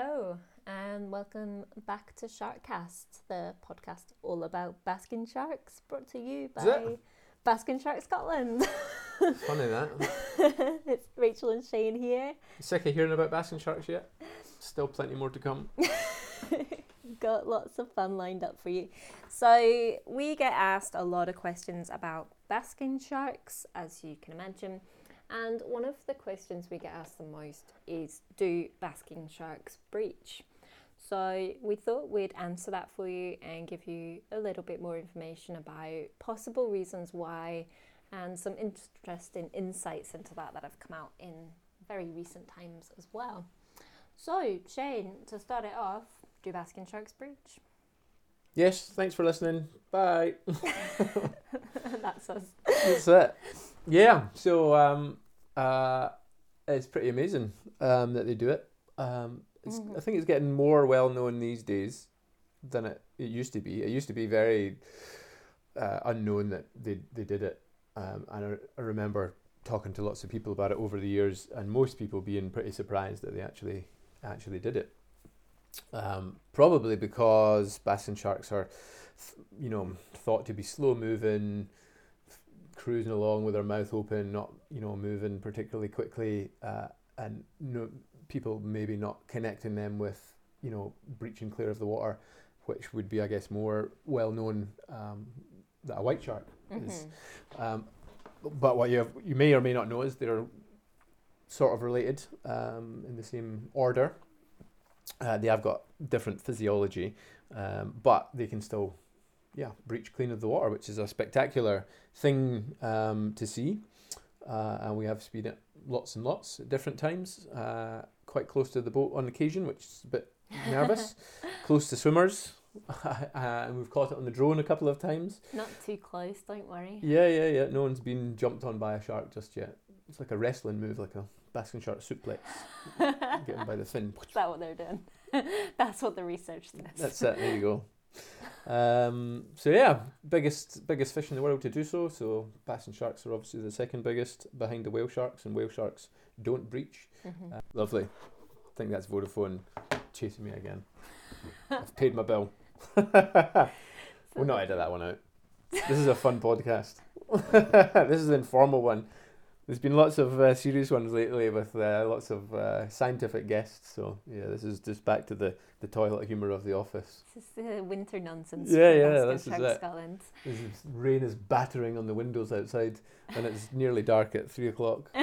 Hello, and welcome back to Sharkcast, the podcast all about basking sharks, brought to you by? Basking Shark Scotland. Funny that. it's Rachel and Shane here. Sick of hearing about basking sharks yet? Still plenty more to come. Got lots of fun lined up for you. So, we get asked a lot of questions about basking sharks, as you can imagine. And one of the questions we get asked the most is Do basking sharks breach? So, we thought we'd answer that for you and give you a little bit more information about possible reasons why and some interesting insights into that that have come out in very recent times as well. So, Shane, to start it off, do basking sharks breach? Yes, thanks for listening. Bye. That's us. That's it. Yeah, so um, uh, it's pretty amazing um, that they do it. Um, it's, Mhm. I think it's getting more well known these days than it, it used to be. It used to be very uh, unknown that they, they did it. Um, and I, I remember talking to lots of people about it over the years, and most people being pretty surprised that they actually actually did it. Um, probably because basking sharks are, th- you know, thought to be slow moving, cruising along with their mouth open, not you know moving particularly quickly, uh, and no people maybe not connecting them with you know breaching clear of the water, which would be I guess more well known um, that a white shark is. Mhm. Um, but what you have, you may or may not know is they're sort of related um, in the same order. Uh, they have got different physiology, um, but they can still, yeah, breach clean of the water, which is a spectacular thing um, to see. Uh, and we have seen it lots and lots at different times, uh, quite close to the boat on occasion, which is a bit nervous, close to swimmers. uh, and we've caught it on the drone a couple of times. Not too close, don't worry. Yeah, yeah, yeah. No one's been jumped on by a shark just yet. It's like a wrestling move, like a basking shark suplex. Get him by the fin. Is that what they're doing? That's what the research says. That's it. There you go. Um, so yeah, biggest biggest fish in the world to do so. So basking sharks are obviously the second biggest behind the whale sharks, and whale sharks don't breach. Mhm. Uh, lovely. I think that's Vodafone chasing me again. I've paid my bill. we'll not edit that one out. This is a fun podcast. this is an informal one. There's been lots of uh, serious ones lately with uh, lots of uh, scientific guests. So yeah, this is just back to the, the toilet humour of the office. This is the winter nonsense. Yeah, yeah, this is it. Scotland. This is, rain is battering on the windows outside, and it's nearly dark at three o'clock.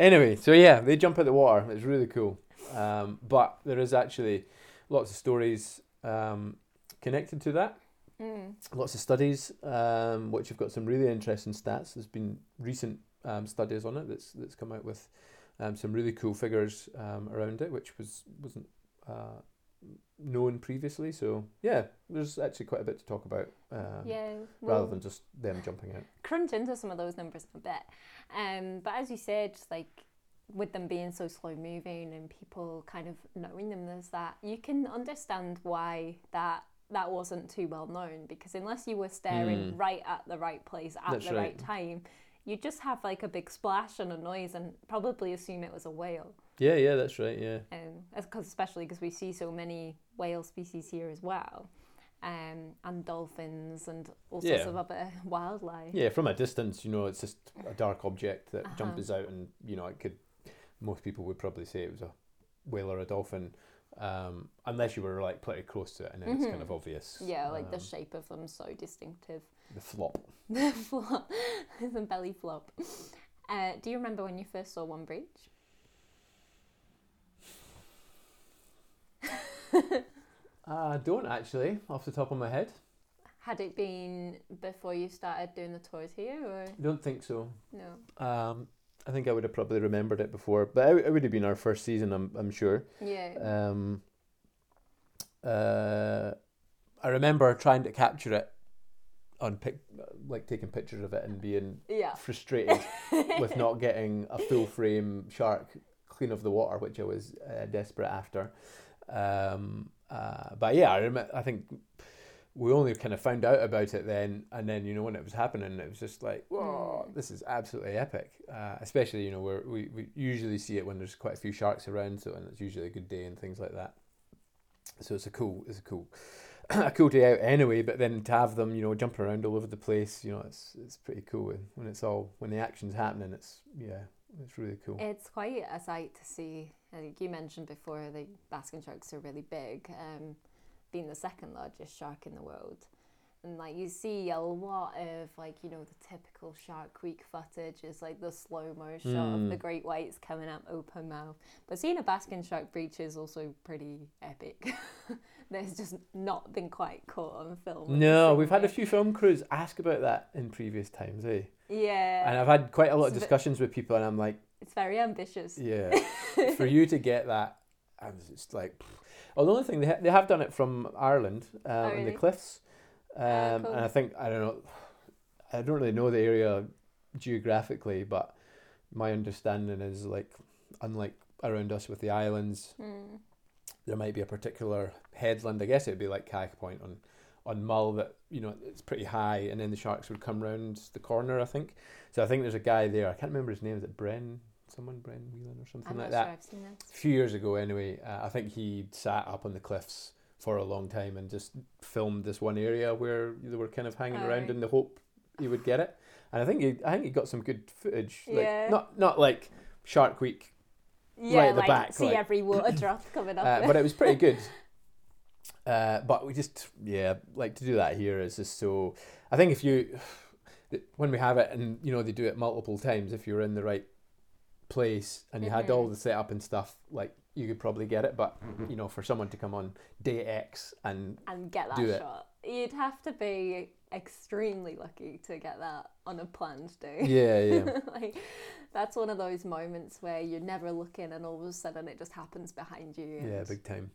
Anyway, so yeah, they jump at the water. It's really cool. Um, but there is actually lots of stories um, connected to that. Mm. lots of studies um, which have got some really interesting stats. There's been recent um, studies on it that's that's come out with um, some really cool figures um, around it, which was wasn't uh, known previously. So yeah, there's actually quite a bit to talk about um, yeah. rather than just them jumping out. crunch into some of those numbers a bit. Um, but as you said, like with them being so slow moving and people kind of knowing them as that, you can understand why that that wasn't too well known because unless you were staring Mm. right at the right place at That's the right right. time, you just have like a big splash and a noise and probably assume it was a whale. Yeah, yeah, that's right. Yeah, Um, 'cause- especially because we see so many whale species here as well. Um, and dolphins and all sorts Yeah. of other wildlife. yeah. From a distance, you know, it's just a dark object that Uh-huh. jumps out, and you know, it could. Most people would probably say it was a whale or a dolphin, um, unless you were like pretty close to it, and then it's kind of obvious. Yeah, like the um, shape of them so distinctive. the flop. The flop, the belly flop. Uh, do you remember when you first saw one breach? I don't actually, off the top of my head. Had it been before you started doing the tours here, or Don't think so. no? Um, I think I would have probably remembered it before, but it, it would have been our first season. I'm I'm sure. Yeah. Um, uh, I remember trying to capture it on pic, like taking pictures of it and being yeah. frustrated with not getting a full frame shark clean of the water, which I was uh, desperate after. Um, uh, but yeah, I rem- I think we only kind of found out about it then, and then you know when it was happening, it was just like, whoa, Mm. this is absolutely epic. Uh, especially you know where we, we usually see it when there's quite a few sharks around, so and it's usually a good day and things like that. So it's a cool, it's a cool, a cool day out anyway. But then to have them, you know, jumping around all over the place, you know, it's it's pretty cool. And when it's all when the action's happening, it's yeah, it's really cool. It's quite a sight to see. I think you mentioned before the basking sharks are really big, um, being the second largest shark in the world. And like you see a lot of like you know the typical Shark Week footage is like the slow mo shot of the Mm. great whites coming up open mouth. But seeing a basking shark breach is also pretty epic. There's just not been quite caught on film. No, we've had a few film crews ask about that in previous times, eh? Yeah, And I've had quite a lot of It's a bit- discussions with people, and I'm like, it's very ambitious. yeah, for you to get that, I was just like, pfft. Oh, the only thing they ha- they have done it from Ireland um, in the cliffs, um, Ah, cool. and I think I don't know, I don't really know the area geographically, but my understanding is like, unlike around us with the islands, Mm. there might be a particular headland. I guess it'd be like Caliach Point on on Mull that you know it's pretty high, and then the sharks would come round the corner. I think. So I think there's a guy there. I can't remember his name. Is it Bren? Someone Bren Whelan or something I'm like that. sure I've seen that. A few years ago, anyway. Uh, I think he sat up on the cliffs for a long time and just filmed this one area where they were kind of hanging around Aye. in the hope he would get it. And I think he, I think he got some good footage. Like, Yeah. Not not like Shark Week Yeah, at the like back, see like- every water drop coming up. uh, but it was pretty good. Uh, but we just, yeah, like to do that here is just so. I think if you, when we have it and you know they do it multiple times, if you're in the right place and you had all Mhm. the setup and stuff, like you could probably get it. But you know, for someone to come on day X and and get that do it. shot. You'd have to be extremely lucky to get that on a planned day. yeah, yeah, like that's one of those moments where you're never looking and all of a sudden it just happens behind you. yeah, big time.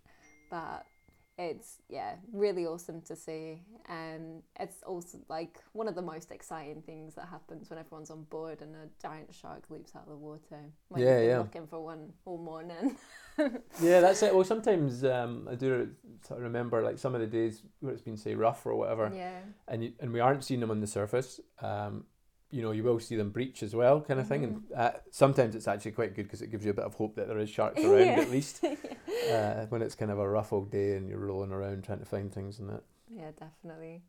but it's yeah really awesome to see and it's also like one of the most exciting things that happens when everyone's on board and a giant shark leaps out of the water when Yeah, yeah. looking for one all morning Yeah, that's it. Well, sometimes um, I do sort of remember like some of the days where it's been say rough or whatever. yeah and you, and we aren't seeing them on the surface. Um, you know, you will see them breach as well, kind of thing. And uh, sometimes it's actually quite good because it gives you a bit of hope that there is sharks around Yeah. at least. Uh, when it's kind of a rough old day and you're rolling around trying to find things and that. yeah definitely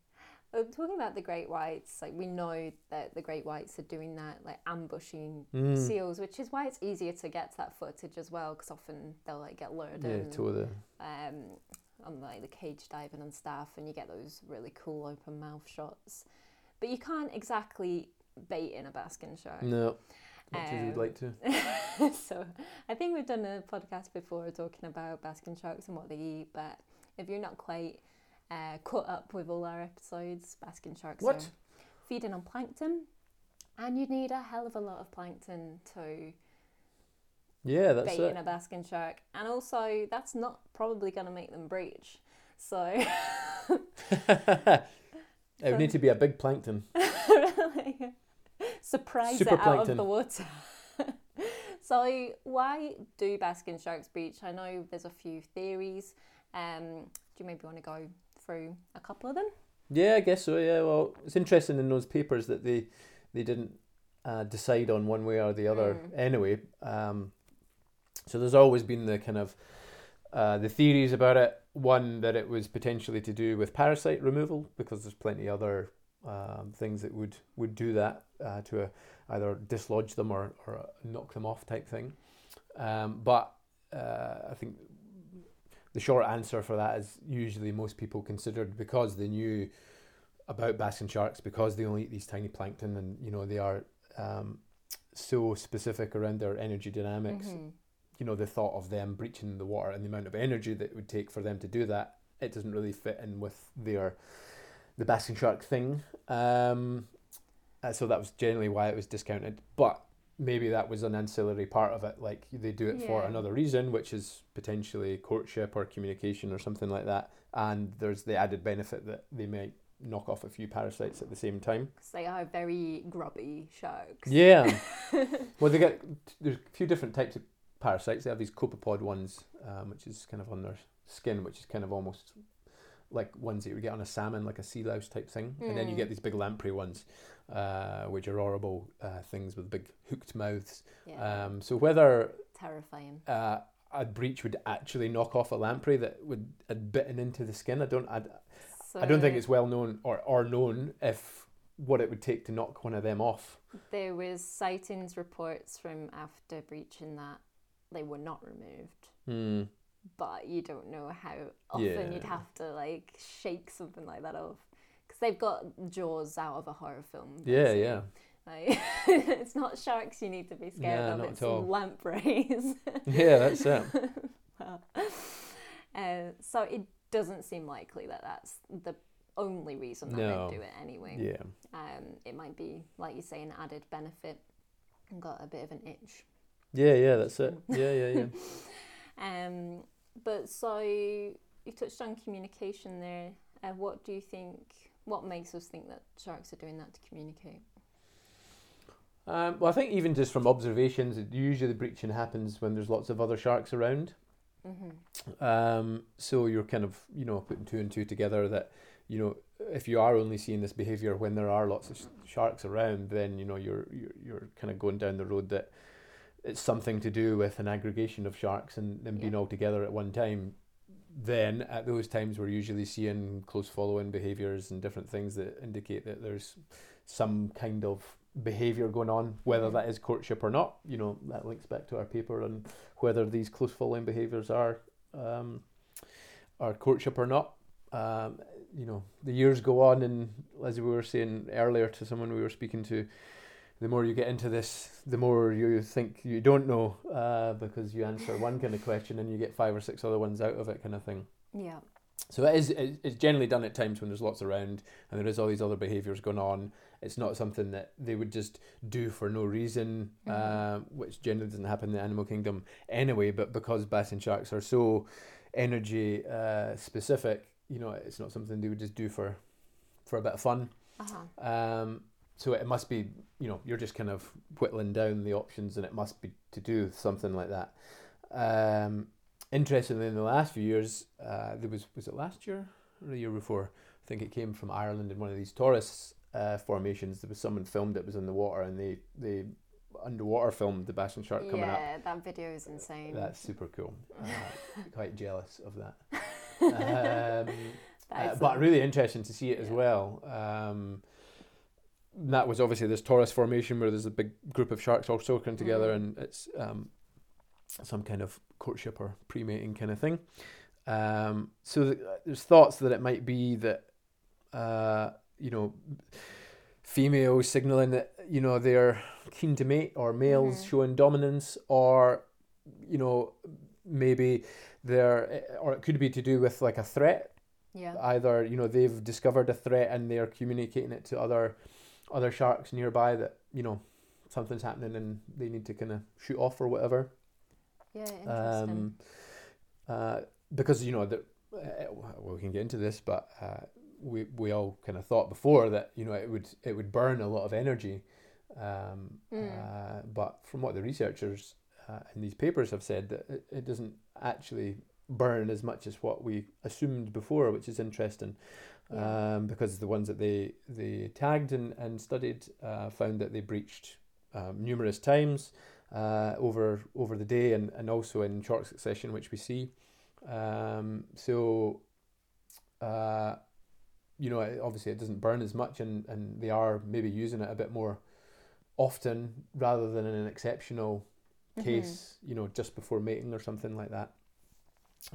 uh, talking about the great whites like we know that the great whites are doing that like ambushing Mm. seals which is why it's easier to get that footage as well because often they'll like get lured Yeah, in to the um, on like the cage diving and stuff, and you get those really cool open mouth shots. But you can't exactly bait in a basking shark. no, much as you'd Um, like to. so I think we've done a podcast before talking about basking sharks and what they eat. But if you're not quite uh, caught up with all our episodes, basking sharks What? are feeding on plankton, and you need a hell of a lot of plankton to Yeah, that's bait it. in a basking shark, and also that's not probably going to make them breach. So it would need to be a big plankton. surprise it out of the water. so why do basking sharks breach? I know there's a few theories. Um, do you maybe want to go through a couple of them? Yeah, I guess so. Yeah, well, it's interesting in those papers that they they didn't uh, decide on one way or the other Mm. anyway. Um, so there's always been the kind of uh, the theories about it. One that it was potentially to do with parasite removal because there's plenty other um, things that would would do that uh, to uh either dislodge them or or uh, knock them off type thing. Um, but uh, I think the short answer for that is usually most people considered because they knew about basking sharks because they only eat these tiny plankton and you know they are um, so specific around their energy dynamics. Mhm. You know the thought of them breaching the water and the amount of energy that it would take for them to do that. It doesn't really fit in with their the basking shark thing. Um, uh, so that was generally why it was discounted. But maybe that was an ancillary part of it. Like they do it for another reason, which is potentially courtship or communication or something like that. And there's the added benefit that they might knock off a few parasites at the same time. 'Cause they are very grubby sharks. Yeah. well, they get there's a few different types of parasites. They have these copepod ones, um, which is kind of on their skin, which is kind of almost like ones that you would get on a salmon, like a sea louse type thing, and then you Mm. get these big lamprey ones, uh, which are horrible uh, things with big hooked mouths. Yeah. Um, so whether Terrifying. uh, a breach would actually knock off a lamprey that would had bitten into the skin, I don't, I, So I don't think it's well known or, or known if what it would take to knock one of them off. there was sightings reports from after breaching that they were not removed. Hmm. But you don't know how often you'd have to like shake something like that off because they've got jaws out of a horror film. Yeah, basically. yeah. Like, it's not sharks you need to be scared Nah, of; it's lampreys. Yeah, that's it. uh, so it doesn't seem likely that that's the only reason that No. they do it anyway. Yeah. Um, it might be, like you say, an added benefit. and Got a bit of an itch. Yeah, yeah, that's it. Yeah, yeah, yeah. Um, but so you touched on communication there. Uh, what do you think? What makes us think that sharks are doing that to communicate? Um, well, I think even just from observations, usually the breaching happens when there's lots of other sharks around. Mm-hmm. Um, so you're kind of, you know, putting two and two together that, you know, if you are only seeing this behaviour when there are lots of sh- sharks around, then you know you're, you're you're kind of going down the road that it's something to do with an aggregation of sharks and them being all together at one time. Then at those times we're usually seeing close following behaviours and different things that indicate that there's some kind of behaviour going on, whether that is courtship or not. You know that links back to our paper on whether these close following behaviours are um, are courtship or not. Um, you know, the years go on, and as we were saying earlier to someone we were speaking to, the more you get into this, the more you think you don't know uh, because you answer one kind of question and you get five or six other ones out of it, kind of thing. Yeah. So it is. It's generally done at times when there's lots around and there is all these other behaviours going on. It's not something that they would just do for no reason, Mhm. uh, which generally doesn't happen in the animal kingdom anyway. But because basking sharks are so energy uh, specific, you know, it's not something they would just do for for a bit of fun. Uh huh. Um, so it must be, you know, you're just kind of whittling down the options, and it must be to do something like that. Um, interestingly, in the last few years, uh, there was was it last year or the year before? I think it came from Ireland in one of these torus uh, formations. There was someone filmed it was in the water, and they they underwater filmed the basking shark coming up. Yeah, that video is insane. That's super cool. Uh, quite jealous of that. Um, That uh, but really interesting to see it as yeah. well. Um, that was obviously this torus formation where there's a big group of sharks all circling together, Mhm. and it's um, some kind of courtship or pre-mating kind of thing. Um, so th- there's thoughts that it might be that uh, you know females signaling that you know they're keen to mate, or males Mhm. showing dominance, or you know maybe they're or it could be to do with like a threat yeah. either you know they've discovered a threat and they're communicating it to other other sharks nearby that you know something's happening and they need to kind of shoot off or whatever Yeah, interesting. um, uh, because you know the, uh, well, we can get into this but uh, we we all kind of thought before that you know it would it would burn a lot of energy um, Mm. uh, but from what the researchers uh, in these papers have said that it, it doesn't actually burn as much as what we assumed before which is interesting Yeah. um, because the ones that they they tagged and, and studied uh, found that they breached um, numerous times uh, over over the day and, and also in short succession, which we see. Um, so, uh, you know, it- obviously it doesn't burn as much, and, and they are maybe using it a bit more often rather than in an exceptional Mhm. case, you know, just before mating or something like that.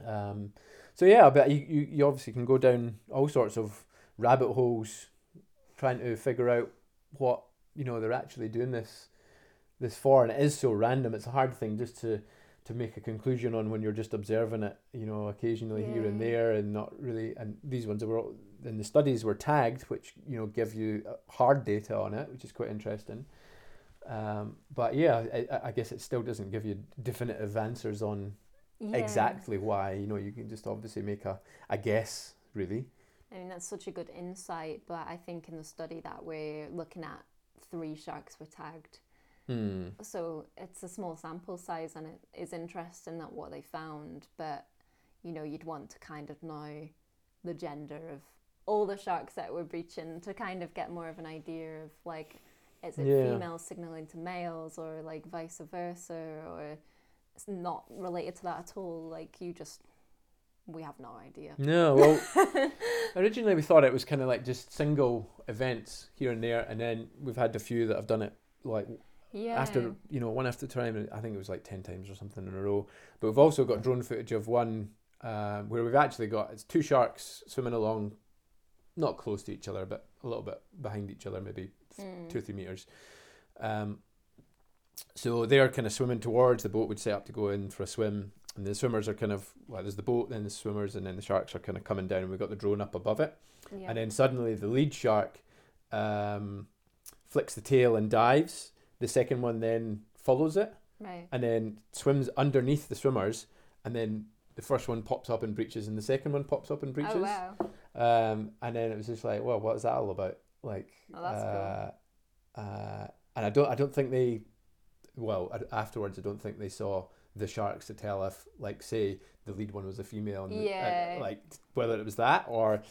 Um, so yeah, but you, you, you obviously can go down all sorts of rabbit holes trying to figure out what you know they're actually doing this this for, and it is so random. It's a hard thing just to to make a conclusion on when you're just observing it, you know, occasionally here and there, and not really. And these ones were all, in the studies were tagged, which you know give you uh, hard data on it, which is quite interesting. Um, but yeah, I- I guess it still doesn't give you definitive answers on Yeah. exactly why. You know, you can just obviously make a, a guess, really. I mean, that's such a good insight, but I think in the study that we're looking at, three sharks were tagged. Hmm. So it's a small sample size and it is interesting that what they found, but you know, you'd want to kind of know the gender of all the sharks that were breaching to kind of get more of an idea of like is it Yeah. females signaling to males or like vice versa or it's not related to that at all like you just we have no idea No, well, originally we thought it was kind of like just single events here and there, and then we've had a few that have done it like yeah after you know one after the time. I think it was like ten times or something in a row. But we've also got drone footage of one um, where we've actually got it's two sharks swimming along, not close to each other, but a little bit behind each other, maybe Mm. two or three meters. Um, so they're kind of swimming towards the boat. Would set up to go in for a swim, and the swimmers are kind of well, there's the boat, then the swimmers, and then the sharks are kind of coming down, and we've got the drone up above it. yeah. And then suddenly the lead shark um, flicks the tail and dives. The second one then follows it, right and then swims underneath the swimmers, and then the first one pops up and breaches, and the second one pops up and breaches. oh wow Um, and then it was just like, well, what is that all about? Like, Oh, uh, uh, and I don't, I don't think they, well, afterwards, I don't think they saw the sharks to tell if, like, say, the lead one was a female, and uh, Yeah. like whether it was that or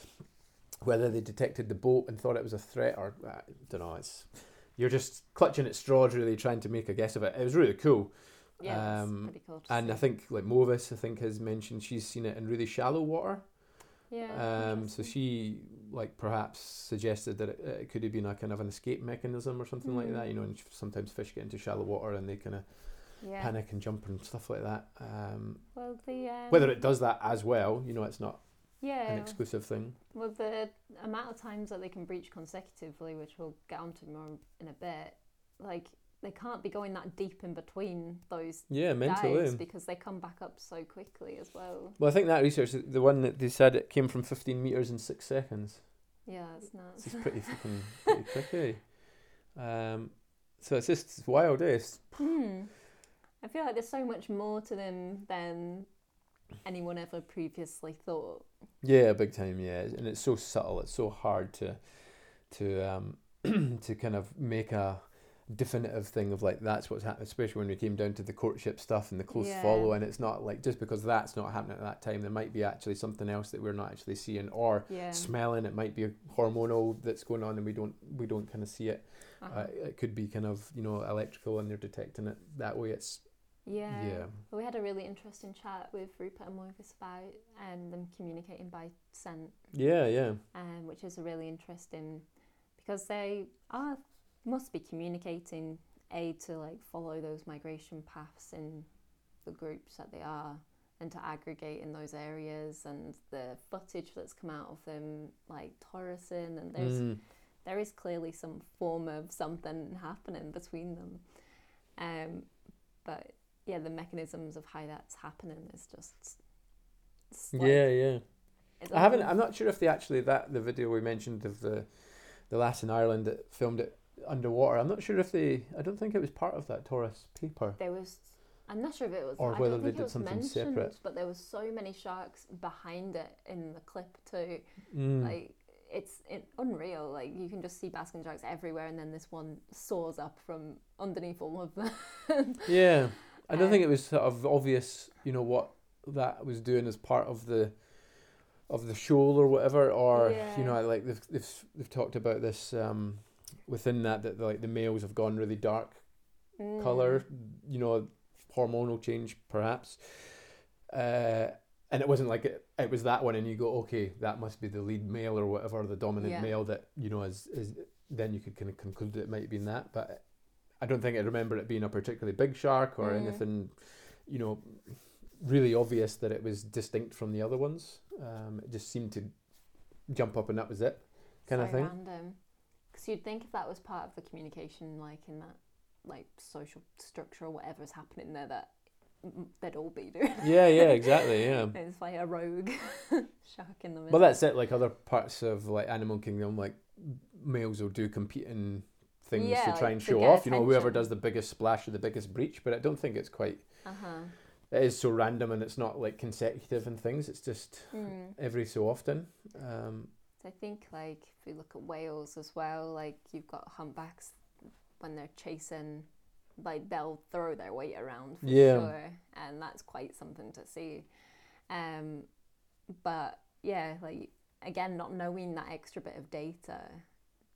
whether they detected the boat and thought it was a threat, or I don't know. It's you're just clutching at straws, really trying to make a guess of it. It was really cool, yeah um, pretty cool and I think like Mauvis, I think has mentioned she's seen it in really shallow water. Yeah Um, so she like perhaps suggested that it, it could have been a kind of an escape mechanism or something like Mm. that. You know, and sometimes fish get into shallow water and they kind of yeah panic and jump and stuff like that. Um, well the um, whether it does that as well, you know, it's not yeah an exclusive thing. Well, the amount of times that they can breach consecutively, which we'll get onto more in a bit, like they can't be going that deep in between those Yeah, mentally. dives because they come back up so quickly as well. Well, I think that research, the one that they said it came from 15 meters in six seconds. Yeah, it's nuts. It's pretty fucking pretty quick, eh? Um, so it's just it's wild, eh? Hmm. I feel like there's so much more to them than anyone ever previously thought. Yeah, big time. Yeah, and it's so subtle. It's so hard to to um to kind of make a definitive thing of like that's what's happening. Especially when we came down to the courtship stuff and the close Yeah. follow, and it's not like just because that's not happening at that time, there might be actually something else that we're not actually seeing or Yeah. smelling. It might be a hormonal that's going on, and we don't we don't kind of see it. Uh-huh. Uh, it could be kind of you know electrical, and they're detecting it that way. It's yeah. yeah. Well, we had a really interesting chat with Rupert and Mauvis about um, them communicating by scent. Yeah, yeah, um, which is a really interesting because they are must be communicating a to like follow those migration paths in the groups that they are and to aggregate in those areas and the footage that's come out of them like torresing and there's Mm. there is clearly some form of something happening between them um, but yeah the mechanisms of how that's happening is just like- yeah, yeah. I haven't. I'm not sure if they actually that the video we mentioned of the the lass in Ireland that filmed it underwater. I'm not sure if they. I don't think it was part of that torus paper. there was I'm not sure if it was Or I whether don't they think did it was something mentioned, separate. but there was so many sharks behind it in the clip too. Mm. Like it's it, unreal. Like you can just see basking sharks everywhere, and then this one soars up from underneath all of them. yeah, I don't think um, it was sort of obvious. You know what that was doing as part of the of the shoal or whatever, or you know, like they've they've they've talked about this um, within that that like the males have gone really dark Mm. color, you know, hormonal change perhaps. Uh, and it wasn't like it, it was that one, and you go, okay, that must be the lead male or whatever, the dominant Yeah. male that you know is is. Then you could kind of conclude that it might have been that, but I don't think I remember it being a particularly big shark or Mm. anything, you know, really obvious that it was distinct from the other ones. Um, it just seemed to jump up and that was it, kind of thing. Random. Because you'd think if that was part of the communication, like in that like social structure or whatever's happening there, that they'd all be doing. Yeah, yeah, exactly, yeah. it's like a rogue shark in the middle. Well, that's it. Like other parts of like Animal Kingdom, like males will do competing things Yeah, to try like and show off. You know, whoever does the biggest splash or the biggest breach. But I don't think it's quite. Uh huh. It is so random and it's not like consecutive and things. It's just Mm. every so often. Um, So I think like if you look at whales as well, like you've got humpbacks when they're chasing, like they'll throw their weight around for Yeah. sure, and that's quite something to see. Um, but yeah, like again, not knowing that extra bit of data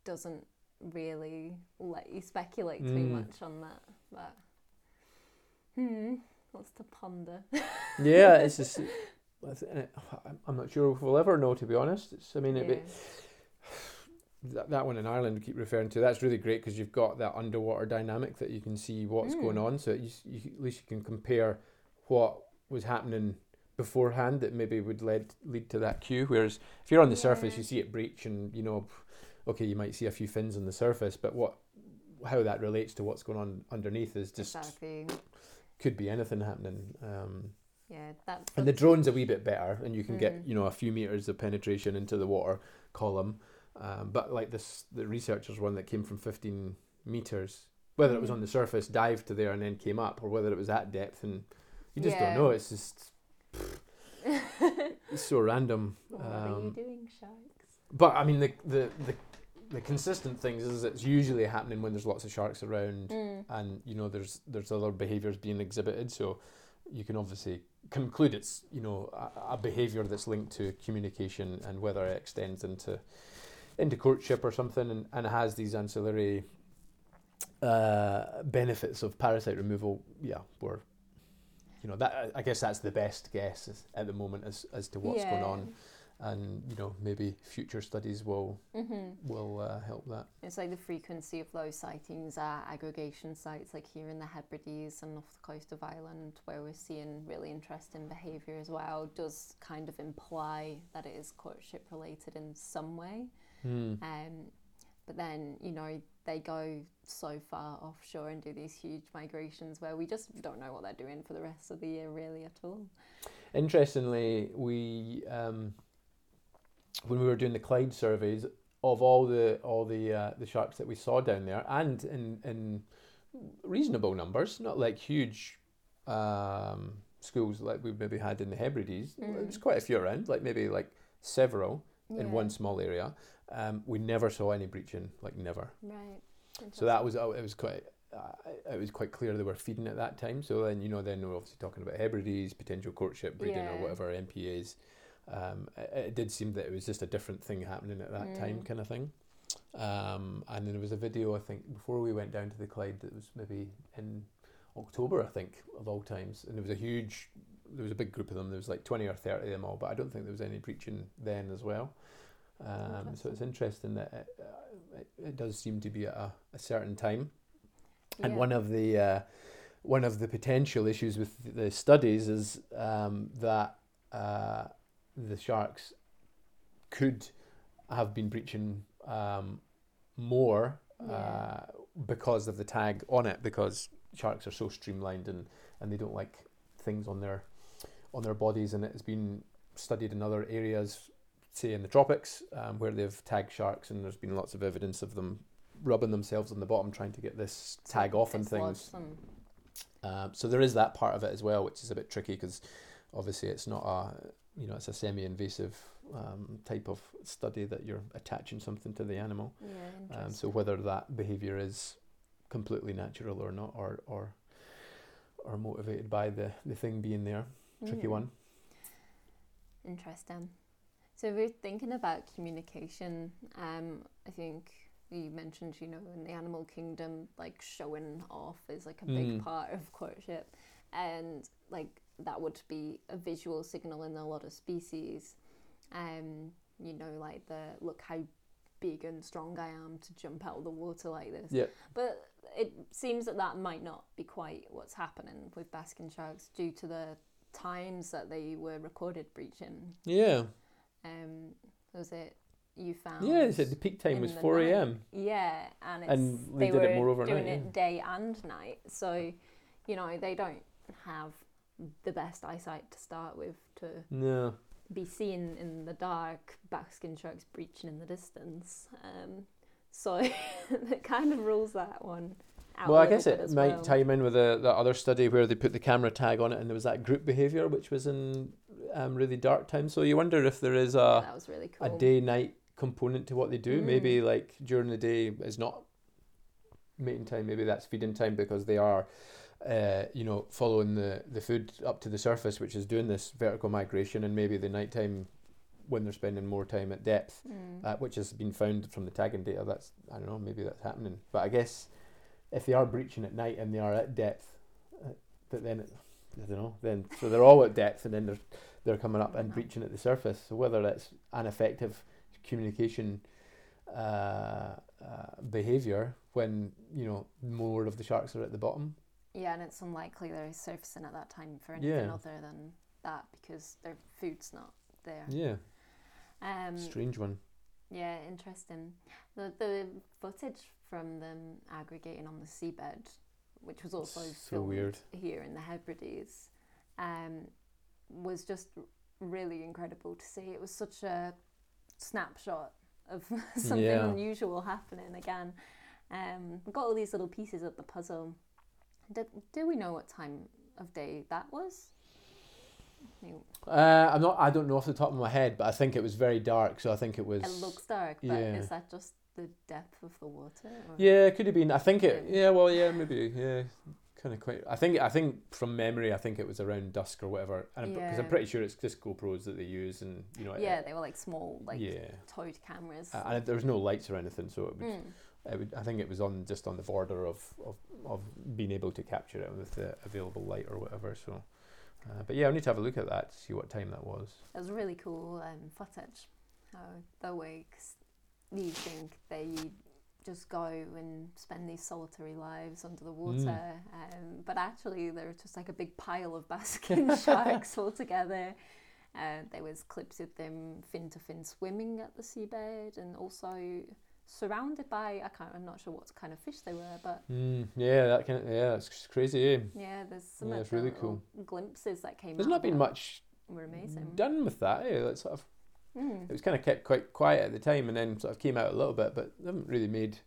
doesn't really let you speculate too Mm. much on that. But hmm, lots to ponder. yeah, it's just. I th- I'm- not sure if we'll ever know, to be honest. It's, I mean, it, Yeah. that, that one in Ireland I keep referring to, that's really great because you've got that underwater dynamic that you can see what's going Mm. on. So you, you, at least you can compare what was happening beforehand that maybe would lead lead to that cue. Whereas if you're on the surface, you see it breach, and you know, okay, you might see a few fins on the surface, but what how that relates to what's going on underneath is just exactly. could be anything happening. Um, Yeah, that's and the drone's a wee bit better, and you can Mm. get you know a few meters of penetration into the water column. Um, but like this, the researchers one that came from 15 meters, whether it was Mm. on the surface, dived to there and then came up, or whether it was at depth, and you just Yeah. don't know. It's just it's so random. what are you Um, doing, sharks? but I mean, the, the the the consistent things is it's usually happening when there's lots of sharks around Mm. and you know there's there's other behaviors being exhibited so you can obviously conclude it's you know a, a behavior that's linked to communication and whether it extends into into courtship or something and, and has these ancillary uh, benefits of parasite removal yeah we're you know that I guess that's the best guess at the moment as as to what's going on and you know maybe future studies will hmm will uh, help that It's like the frequency of those sightings at aggregation sites, like here in the Hebrides and off the coast of Ireland, where we're seeing really interesting behaviour as well, does kind of imply that it is courtship related in some way. Hmm. Um, but then, you know, they go so far offshore and do these huge migrations where we just don't know what they're doing for the rest of the year, really, at all. Interestingly, we um, when we were doing the Clyde surveys of all the all the uh, the sharks that we saw down there, and in in reasonable numbers, not like huge um, schools like we maybe had in the Hebrides. Mm. quite a few around, like maybe like several in one small area. Um, we never saw any breaching, like never. Right. So that was oh, it was quite uh, it was quite clear they were feeding at that time. So then you know then we're obviously talking about Hebrides, potential courtship, breeding, or whatever MPAs. Um, it, it did seem that it was just a different thing happening at that time, Mm. kind of thing. Um, and then there was a video I think before we went down to the Clyde that was maybe in October I think of all times, and there was a huge there was a big group of them. There was like twenty or thirty of them all, but I don't think there was any breaching then as well. Um, so it's interesting that it, uh, it, it does seem to be at a, a certain time. And one of the uh, one of the potential issues with the studies is um, that uh, the sharks could have been breaching um, more uh, because of the tag on it, because sharks are so streamlined and, and they don't like things on their on their bodies, and it has been studied in other areas, say in the tropics, um, where they've tagged sharks, and there's been lots of evidence of them rubbing themselves on the bottom trying to get this tag off and things. Um, so there is that part of it as well, which is a bit tricky because obviously it's not a you know it's a semi-invasive um, type of study that you're attaching something to the animal. Yeah, Um, so whether that behaviour is completely natural or not, or or or motivated by the the thing being there, tricky Mm. one. Interesting. So we're thinking about communication. Um, I think you mentioned, you know, in the animal kingdom, like showing off is like a big Mm. part of courtship, and like that would be a visual signal in a lot of species. Um, you know, like the look how big and strong I am to jump out of the water like this. Yeah. But it seems that that might not be quite what's happening with basking sharks due to the times that they were recorded breaching. Yeah, Um, was it you found? yeah. They said the peak time was four a.m. Yeah, and it's, And they they did were it more overnight, doing it day and night. So, you know, they don't have the best eyesight to start with to No. be seen in the dark, basking sharks breaching in the distance. Um, so it kind of rules that one out. Well, I guess it might well. time in with the, the other study where they put the camera tag on it and there was that group behaviour which was in um, really dark time. So you wonder if there is a, really cool. a day night component to what they do. Mm. Maybe like during the day is not mating time, maybe that's feeding time because they are. Uh, you know, following the, the food up to the surface, which is doing this vertical migration, and maybe the nighttime when they're spending more time at depth, Mm. uh, which has been found from the tagging data. That's I don't know, maybe that's happening. But I guess if they are breaching at night and they are at depth, uh, but then it, I don't know. Then so they're all at depth and then they're they're coming up and breaching at the surface. So whether that's an effective communication uh, uh, behavior when you know more of the sharks are at the bottom. Yeah, and it's unlikely they're surfacing at that time for anything Yeah. other than that because their food's not there. Yeah, Um, strange one. yeah, interesting. The the footage from them aggregating on the seabed, which was also So filmed weird. here in the Hebrides, um, was just really incredible to see. It was such a snapshot of something Yeah. unusual happening again. Um, we've got all these little pieces of the puzzle. Did, do we know what time of day that was? Uh, I'm not. I don't know off the top of my head, but I think it was very dark. So I think it was. It looks dark, but yeah. is that just the depth of the water? or- Yeah, it could have been. I think it. Yeah. Yeah, well, yeah, maybe. Yeah, kind of quite. I think. I think from memory, I think it was around dusk or whatever. And because I'm pretty sure it's just GoPros that they use, and you know. it- Yeah, they were like small, like yeah. towed cameras. Uh, and there was no lights or anything, so it would. Mm. It would. I think it was on just on the border of of, of being able to capture it with the available light or whatever. So. Uh, but yeah, I need to have a look at that to see what time that was. It was really cool um, footage. How the 'cause you think they just go and spend these solitary lives under the water, um, but actually they're just like a big pile of basking sharks all together. Uh, there was clips of them fin to fin swimming at the seabed, and also surrounded by I can't I'm not sure what kind of fish they were, but Mm, yeah, that kind of yeah, it's crazy. Eh? yeah, there's some Yeah, it's really cool glimpses that came. There's not been much Were amazing. done with that. Eh? That sort of Mm. it was kind of kept quite quiet at the time, and then sort of came out a little bit, but they haven't really made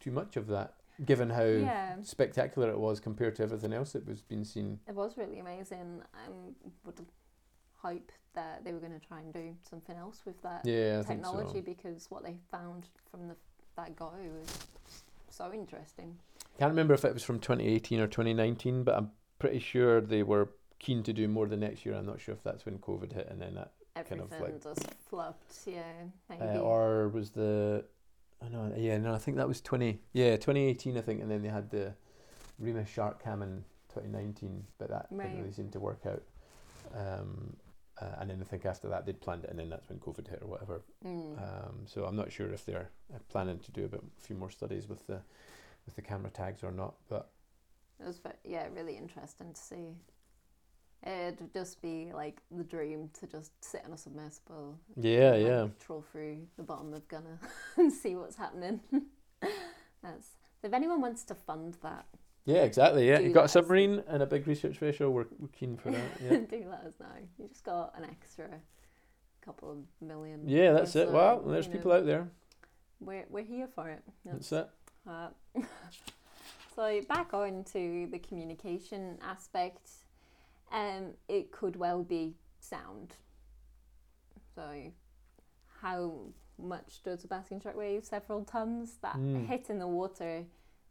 too much of that, given how Yeah. spectacular it was compared to everything else that was being seen. It was really amazing. I would hope that they were going to try and do something else with that Yeah, technology so. because what they found from the that go was so interesting. Can't remember if it was from 2018 or 2019, but I'm pretty sure they were keen to do more the next year. I'm not sure if that's when COVID hit, and then that, Kind of like- just flopped. Yeah, uh, or was the, I know, yeah, no, I think that was 20, yeah, 2018, I think, and then they had the Remus Shark Cam in 2019, but that Right. didn't really seem to work out. Um, uh, and then I think after that they'd planned it, and then that's when COVID hit or whatever. Mm. Um, so I'm not sure if they're uh, planning to do a bit, a few more studies with the, with the camera tags or not. But it was yeah really interesting to see. It'd just be like the dream to just sit on a submersible yeah, like, yeah, troll through the bottom of Gunna and see what's happening. That's if anyone wants to fund that, yeah, exactly. Yeah, Do you got a submarine and a big research vessel. We're, we're keen for that. Yeah. do let us know. You just got an extra couple of million. Yeah, that's it. so, Well, there's you people know. out there. We're we're here for it. That's it. Uh, so back on to the communication aspect, um, it could well be sound. So, how much does a basking shark weigh? Several tons. That Mm. hit in the water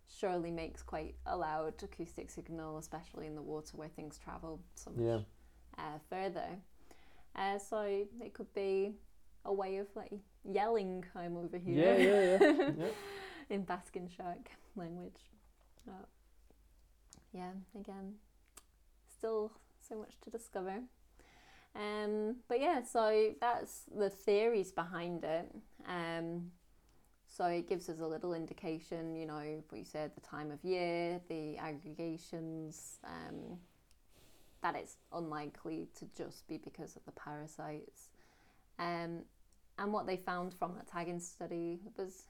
surely makes quite a loud acoustic signal, especially in the water where things travel so much Yeah. uh, further. Uh, so it could be a way of like yelling, "I'm over here." Yeah, yeah, yeah. yeah. in Basking Shark language. Uh, yeah, again, still so much to discover. Um, but yeah, so that's the theories behind it. Um, so it gives us a little indication, you know, we said the time of year, the aggregations, um, that it's unlikely to just be because of the parasites. Um, and what they found from that tagging study was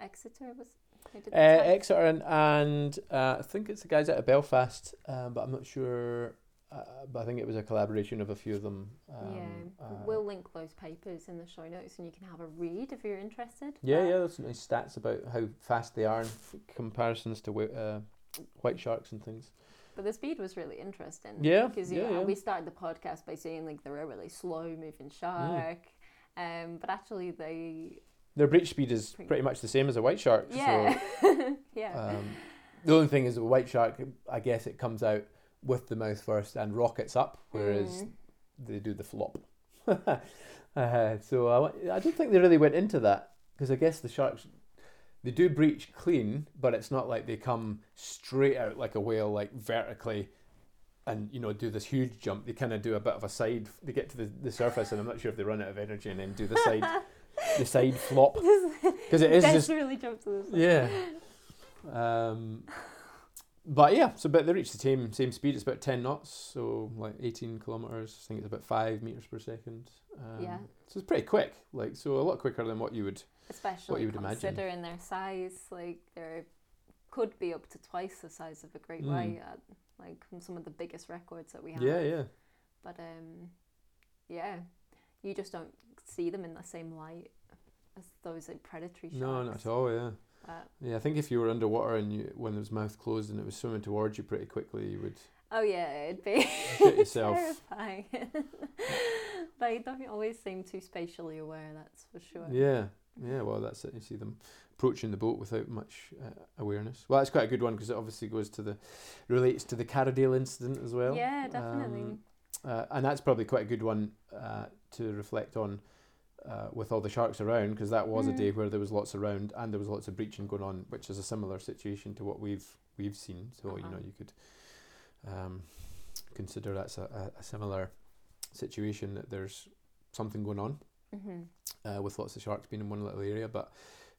Exeter was Uh, Exeter and, and uh, I think it's the guys out of Belfast, um, but I'm not sure. Uh, but I think it was a collaboration of a few of them. Um, yeah, uh, we'll link those papers in the show notes, and you can have a read if you're interested. yeah, yeah. There's some nice stats about how fast they are in comparisons to uh, white sharks and things. But the speed was really interesting. Yeah, because yeah, yeah. we started the podcast by saying like they're a really slow moving shark, um, but actually they Their breach speed is Pretty- pretty much the same as a white shark. yeah yeah um, the only thing is, a white shark, I guess it comes out with the mouth first and rockets up, whereas Mm. they do the flop. uh, so I, I don't think they really went into that because I guess the sharks they do breach clean, but it's not like they come straight out like a whale, like vertically, and you know do this huge jump. They kind of do a bit of a side. They get to the, the surface, and I'm not sure if they run out of energy and then do the side the side flop because it is just really jumped to the side. yeah. Um, but yeah, so but they reach the same same speed. It's about ten knots, so like eighteen kilometers. I think it's about five meters per second. Um, Yeah. So it's pretty quick. Like so, a lot quicker than what you would. Especially you would imagine. considering their size, like they could be up to twice the size of a great Mm. white, at, like some of the biggest records that we have. Yeah, yeah. But um, yeah, you just don't see them in the same light as those like predatory sharks. No, not at all. Yeah. But, Yeah, I think if you were underwater and you when it was mouth closed and it was swimming towards you pretty quickly, you would. oh yeah, it'd be Get yourself- terrifying. they don't always seem too spatially aware. That's for sure. Yeah, yeah. Well, that's it. You see them approaching the boat without much uh, awareness. Well, that's quite a good one because it obviously goes to the relates to the Carradale incident as well. Yeah, definitely. Um, uh, and that's probably quite a good one uh, to reflect on uh, with all the sharks around because that was a Mm. day where there was lots around and there was lots of breaching going on, which is a similar situation to what we've we've seen. So you Uh-huh. know you could um, consider that's a, a, a similar situation that there's something going on hmm uh, with lots of sharks being in one little area. But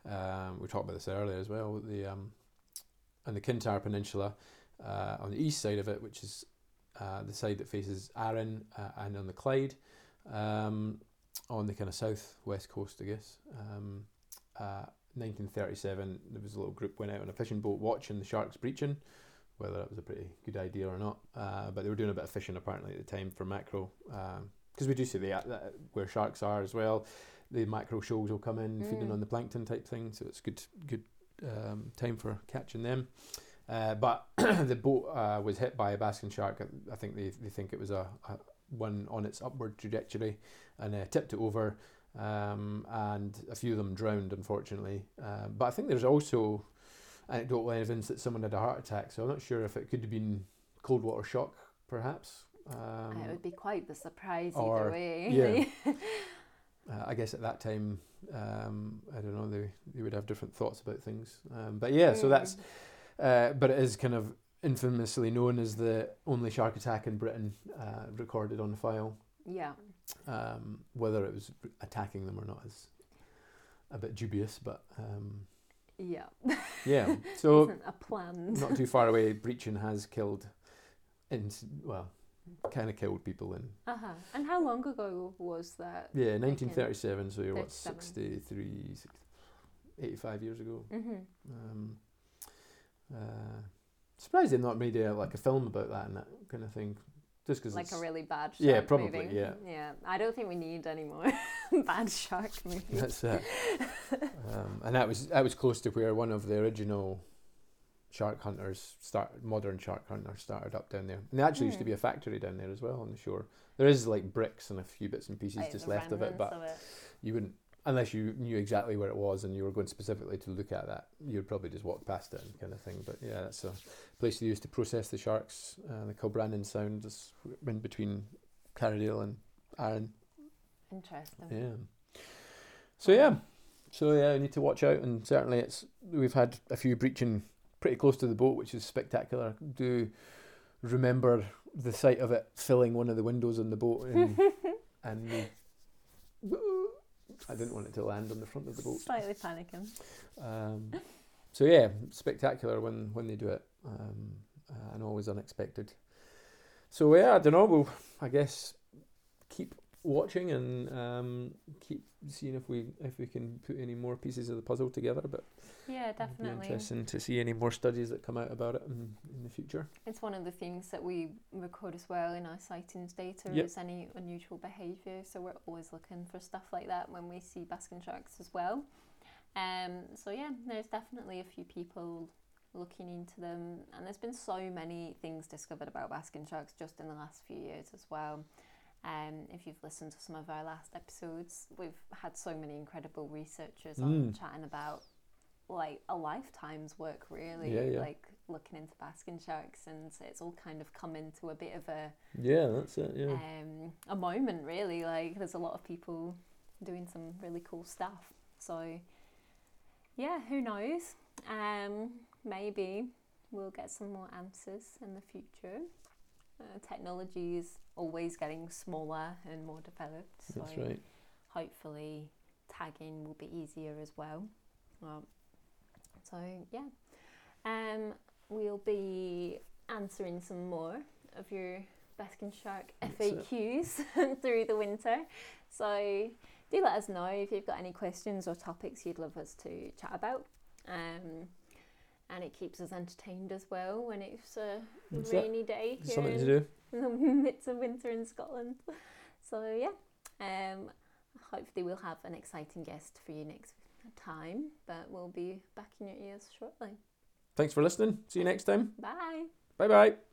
um, we talked about this earlier as well. The um, on the Kintyre Peninsula, uh, on the east side of it, which is uh, the side that faces Arran uh, and on the Clyde, um, on the kind of south west coast, I guess. Um, uh, 1937, there was a little group went out on a fishing boat watching the sharks breaching. Whether that was a pretty good idea or not, uh, but they were doing a bit of fishing apparently at the time for mackerel, because we do see the that, where sharks are as well. The mackerel shoals will come in feeding Mm. on the plankton type thing, so it's good good um, time for catching them. Uh, but the boat uh, was hit by a basking shark. I- I think they, they think it was a, a one on its upward trajectory, and uh, tipped it over. Um, and a few of them drowned, unfortunately. Uh, but I think there's also anecdotal evidence that someone had a heart attack. So I'm not sure if it could have been cold water shock, perhaps. Um, it would be quite the surprise or- either way. yeah. uh, I guess at that time, um, I don't know, they, they would have different thoughts about things. Um, but yeah, so that's, uh, but it is kind of infamously known as the only shark attack in Britain uh, recorded on file. yeah. Um, whether it was attacking them or not is a bit dubious, but um, Yeah. yeah. So a planned. not too far away, breaching has killed, in well, kind of killed people in Uh huh. And how long ago was that? yeah 1937. So you're what 63, 60, 85 years ago. Mm-hmm. Um, uh, surprised they've not made a, like a film about that and that kind of thing. Just because Like a really bad shark Yeah, probably, movie. yeah. Yeah. I don't think we need any more bad shark movies. that's it. um, and that was that was close to where one of the original shark hunters start modern shark hunters started up down there. And there actually used to Hmm. be a factory down there as well on the shore. There is like bricks and a few bits and pieces Like just left of it, but of it. you wouldn't unless you knew exactly where it was and you were going specifically to look at that you'd probably just walk past it and kind of thing. But yeah that's a place they used to process the sharks uh, the Kilbrannan Sound. Is in between Carradale and Arran. Interesting. yeah. So yeah. So yeah you need to watch out and certainly it's we've had a few breaching pretty close to the boat which is spectacular. Do remember the sight of it filling one of the windows on the boat and, and I didn't want it to land on the front of the boat. Slightly panicking. Um, so yeah, spectacular when when they do it, um, and always unexpected. So yeah, I don't know. We'll I guess keep watching and um, keep seeing if we if we can put any more pieces of the puzzle together. But Yeah, it'll be definitely. interesting to see any more studies that come out about it in, in the future. It's one of the things that we record as well in our sightings data Yep. is any unusual behaviour. So we're always looking for stuff like that when we see basking sharks as well. Um, so yeah, there's definitely a few people looking into them, and there's been so many things discovered about basking sharks just in the last few years as well. Um, if you've listened to some of our last episodes, we've had so many incredible researchers on Mm. chatting about like a lifetime's work really Yeah, yeah. like looking into basking sharks and it's all kind of come into a bit of a Yeah, that's it. Yeah. um, a moment, really. Like, there's a lot of people doing some really cool stuff. So, yeah, who knows? Um, maybe we'll get some more answers in the future. Uh, technology is always getting smaller and more developed. So That's right. hopefully tagging will be easier as well. Um, so yeah, um, we'll be answering some more of your Basking Shark FAQs through the winter. So do let us know if you've got any questions or topics you'd love us to chat about. Um, and it keeps us entertained as well when it's a That's it. rainy day here Something in to do. in the midst of winter in Scotland. So yeah, um, hopefully we'll have an exciting guest for you next time, but we'll be back in your ears shortly. Thanks for listening. See you next time. Bye. Bye bye.